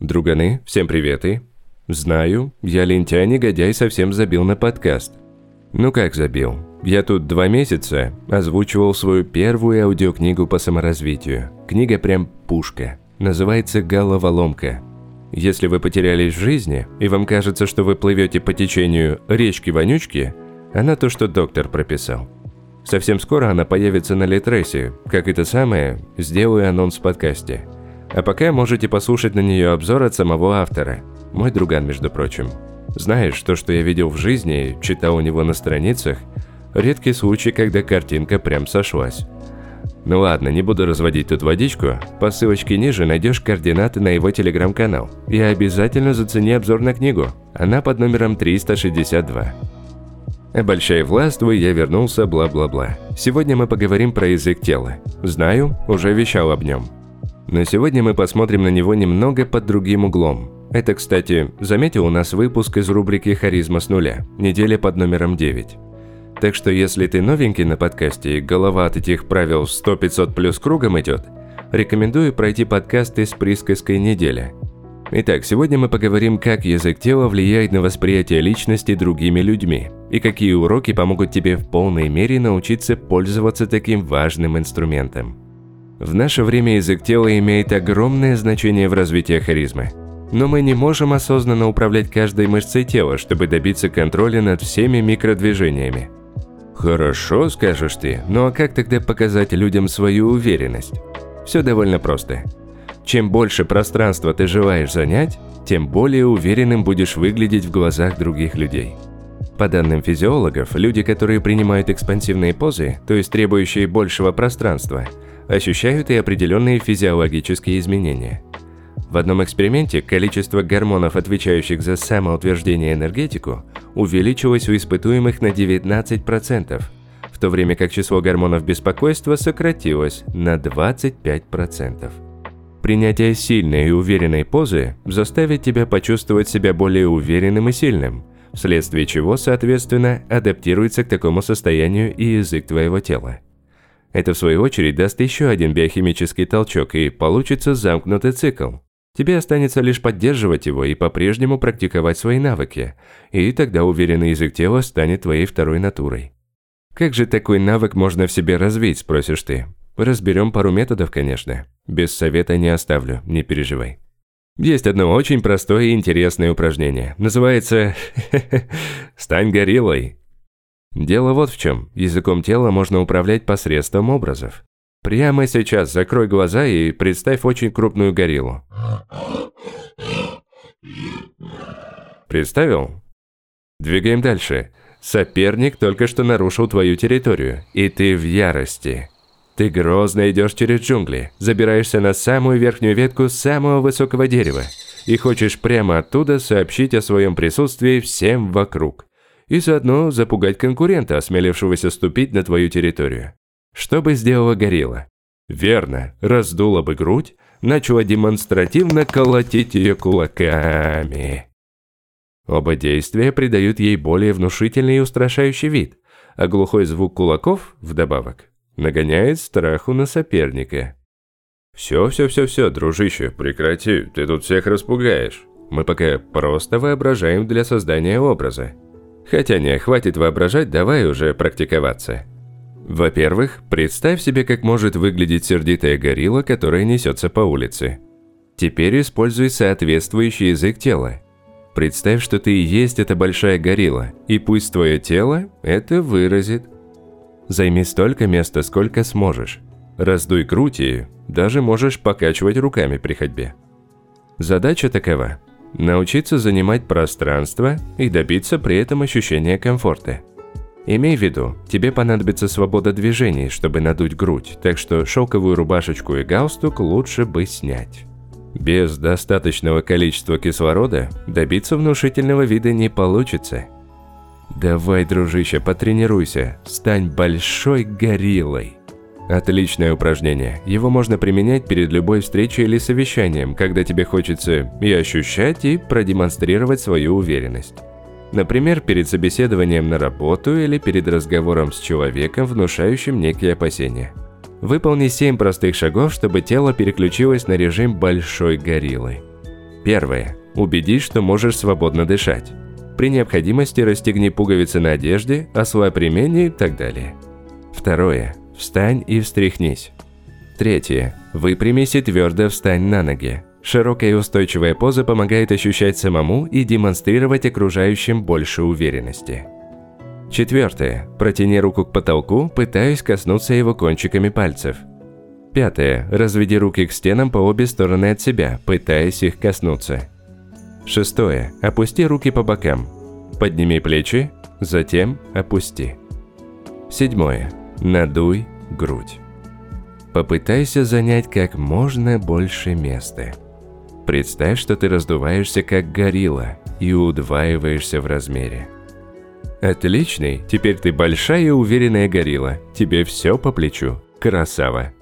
Друганы, всем приветы. Знаю, я лентяй-негодяй совсем забил на подкаст. Ну как забил? Я тут два месяца озвучивал свою первую аудиокнигу по саморазвитию. Книга прям пушка. Называется «Головоломка». Если вы потерялись в жизни, и вам кажется, что вы плывете по течению речки-вонючки, она то, что доктор прописал. Совсем скоро она появится на Литресе, как это самое, сделаю анонс в подкасте. А пока можете послушать на нее обзор от самого автора. Мой друган, между прочим. Знаешь, то, что я видел в жизни, читал у него на страницах, редкий случай, когда картинка прям сошлась. Ну ладно, не буду разводить тут водичку. По ссылочке ниже найдешь координаты на его телеграм-канал. И обязательно зацени обзор на книгу. Она под номером 362. Обольщай властвуй, я вернулся, бла-бла-бла. Сегодня мы поговорим про язык тела. Знаю, уже вещал об нем. Но сегодня мы посмотрим на него немного под другим углом. Это, кстати, заметил у нас выпуск из рубрики «Харизма с нуля», неделя под номером 9. Так что если ты новенький на подкасте и голова от этих правил 100-500 плюс кругом идет, рекомендую пройти подкасты с присказкой «Неделя». Итак, сегодня мы поговорим, как язык тела влияет на восприятие личности другими людьми и какие уроки помогут тебе в полной мере научиться пользоваться таким важным инструментом. В наше время язык тела имеет огромное значение в развитии харизмы. Но мы не можем осознанно управлять каждой мышцей тела, чтобы добиться контроля над всеми микродвижениями. Хорошо, скажешь ты, ну а как тогда показать людям свою уверенность? Все довольно просто. Чем больше пространства ты желаешь занять, тем более уверенным будешь выглядеть в глазах других людей. По данным физиологов, люди, которые принимают экспансивные позы, то есть требующие большего пространства – ощущают и определенные физиологические изменения. В одном эксперименте количество гормонов, отвечающих за самоутверждение и энергетику, увеличилось у испытуемых на 19%, в то время как число гормонов беспокойства сократилось на 25%. Принятие сильной и уверенной позы заставит тебя почувствовать себя более уверенным и сильным, вследствие чего, соответственно, адаптируется к такому состоянию и язык твоего тела. Это в свою очередь даст еще один биохимический толчок и получится замкнутый цикл. Тебе останется лишь поддерживать его и по-прежнему практиковать свои навыки, и тогда уверенный язык тела станет твоей второй натурой. Как же такой навык можно в себе развить, спросишь ты? Разберем пару методов, конечно. Без совета не оставлю, не переживай. Есть одно очень простое и интересное упражнение. Называется «Стань гориллой». Дело вот в чем. Языком тела можно управлять посредством образов. Прямо сейчас закрой глаза и представь очень крупную гориллу. Представил? Двигаем дальше. Соперник только что нарушил твою территорию, и ты в ярости. Ты грозно идешь через джунгли, забираешься на самую верхнюю ветку самого высокого дерева и хочешь прямо оттуда сообщить о своем присутствии всем вокруг и заодно запугать конкурента, осмелившегося ступить на твою территорию. Что бы сделала горилла? Верно, раздула бы грудь, начала демонстративно колотить ее кулаками. Оба действия придают ей более внушительный и устрашающий вид, а глухой звук кулаков, вдобавок, нагоняет страху на соперника. «Все, все, все, все, дружище, прекрати, ты тут всех распугаешь. Мы пока просто воображаем для создания образа. Хотя не, хватит воображать, давай уже практиковаться. Во-первых, представь себе, как может выглядеть сердитая горилла, которая несется по улице. Теперь используй соответствующий язык тела. Представь, что ты и есть эта большая горилла, и пусть твое тело это выразит. Займи столько места, сколько сможешь. Раздуй грудь даже можешь покачивать руками при ходьбе. Задача такова Научиться занимать пространство и добиться при этом ощущения комфорта. Имей в виду, тебе понадобится свобода движений, чтобы надуть грудь, так что шелковую рубашечку и галстук лучше бы снять. Без достаточного количества кислорода добиться внушительного вида не получится. Давай, дружище, потренируйся, стань большой гориллой. Отличное упражнение. Его можно применять перед любой встречей или совещанием, когда тебе хочется и ощущать, и продемонстрировать свою уверенность. Например, перед собеседованием на работу или перед разговором с человеком, внушающим некие опасения. Выполни 7 простых шагов, чтобы тело переключилось на режим большой гориллы. Первое. Убедись, что можешь свободно дышать. При необходимости расстегни пуговицы на одежде, ослабь ремень и так далее. Второе. Встань и встряхнись. Третье. Выпрямись и твердо встань на ноги. Широкая и устойчивая поза помогает ощущать самому и демонстрировать окружающим больше уверенности. Четвертое. Протяни руку к потолку, пытаясь коснуться его кончиками пальцев. Пятое. Разведи руки к стенам по обе стороны от себя, пытаясь их коснуться. Шестое. Опусти руки по бокам. Подними плечи, затем опусти. Седьмое. Надуй грудь. Попытайся занять как можно больше места. Представь, что ты раздуваешься как горилла и удваиваешься в размере. Отличный, теперь ты большая и уверенная горилла. Тебе все по плечу. Красава.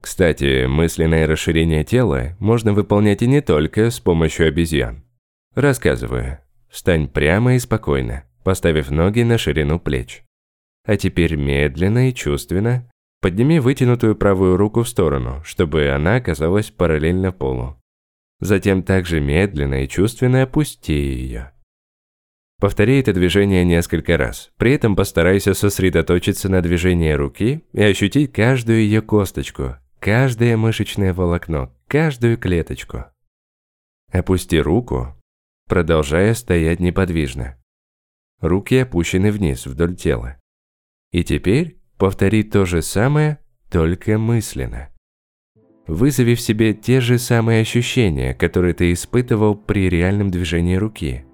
Кстати, мысленное расширение тела можно выполнять и не только с помощью обезьян. Рассказываю. Встань прямо и спокойно, поставив ноги на ширину плеч. А теперь медленно и чувственно подними вытянутую правую руку в сторону, чтобы она оказалась параллельно полу. Затем также медленно и чувственно опусти ее. Повтори это движение несколько раз. При этом постарайся сосредоточиться на движении руки и ощутить каждую ее косточку, каждое мышечное волокно, каждую клеточку. Опусти руку, продолжая стоять неподвижно. Руки опущены вниз вдоль тела. И теперь повтори то же самое, только мысленно. Вызови в себе те же самые ощущения, которые ты испытывал при реальном движении руки.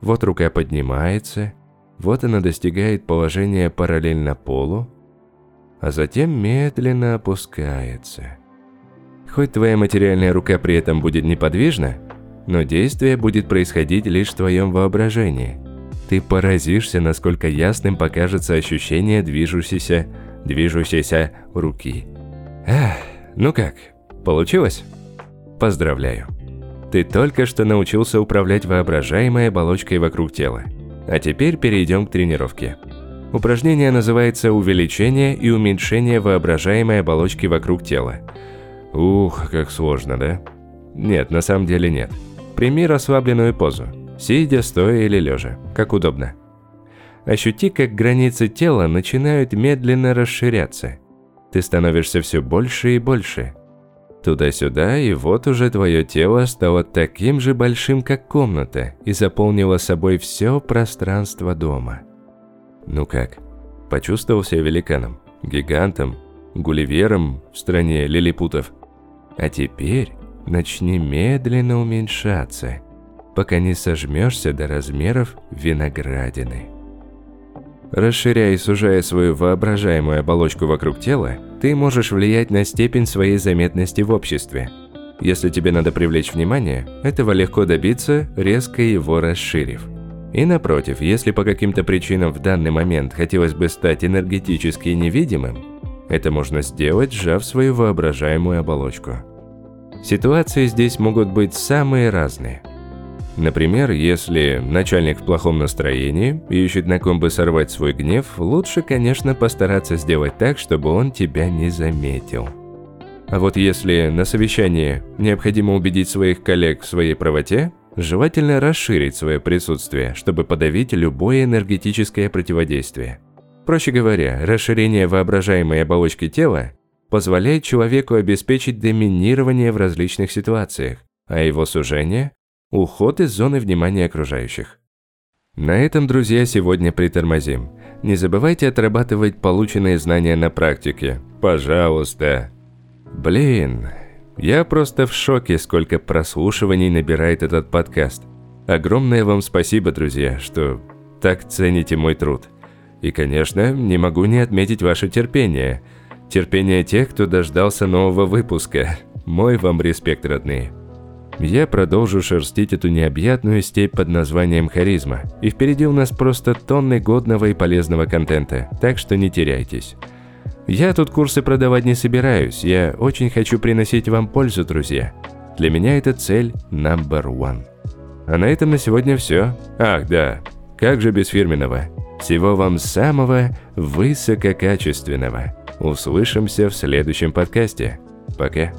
Вот рука поднимается, вот она достигает положения параллельно полу, а затем медленно опускается. Хоть твоя материальная рука при этом будет неподвижна, но действие будет происходить лишь в твоем воображении. Ты поразишься, насколько ясным покажется ощущение движущейся, движущейся руки. Эх, ну как, получилось? Поздравляю. Ты только что научился управлять воображаемой оболочкой вокруг тела. А теперь перейдем к тренировке. Упражнение называется «Увеличение и уменьшение воображаемой оболочки вокруг тела». Ух, как сложно, да? Нет, на самом деле нет. Прими расслабленную позу. Сидя, стоя или лежа, как удобно. Ощути, как границы тела начинают медленно расширяться. Ты становишься все больше и больше. Туда-сюда, и вот уже твое тело стало таким же большим, как комната, и заполнило собой все пространство дома. Ну как, почувствовал себя великаном, гигантом, гулливером в стране лилипутов? А теперь начни медленно уменьшаться, пока не сожмешься до размеров виноградины. Расширяя и сужая свою воображаемую оболочку вокруг тела, ты можешь влиять на степень своей заметности в обществе. Если тебе надо привлечь внимание, этого легко добиться, резко его расширив. И напротив, если по каким-то причинам в данный момент хотелось бы стать энергетически невидимым, это можно сделать, сжав свою воображаемую оболочку. Ситуации здесь могут быть самые разные. Например, если начальник в плохом настроении и ищет на ком бы сорвать свой гнев, лучше, конечно, постараться сделать так, чтобы он тебя не заметил. А вот если на совещании необходимо убедить своих коллег в своей правоте, Желательно расширить свое присутствие, чтобы подавить любое энергетическое противодействие. Проще говоря, расширение воображаемой оболочки тела позволяет человеку обеспечить доминирование в различных ситуациях, а его сужение – уход из зоны внимания окружающих. На этом, друзья, сегодня притормозим. Не забывайте отрабатывать полученные знания на практике. Пожалуйста. Блин, я просто в шоке, сколько прослушиваний набирает этот подкаст. Огромное вам спасибо, друзья, что так цените мой труд. И, конечно, не могу не отметить ваше терпение. Терпение тех, кто дождался нового выпуска. Мой вам респект, родные. Я продолжу шерстить эту необъятную степь под названием харизма. И впереди у нас просто тонны годного и полезного контента, так что не теряйтесь. Я тут курсы продавать не собираюсь, я очень хочу приносить вам пользу, друзья. Для меня это цель number one. А на этом на сегодня все. Ах, да, как же без фирменного. Всего вам самого высококачественного. Услышимся в следующем подкасте. Пока.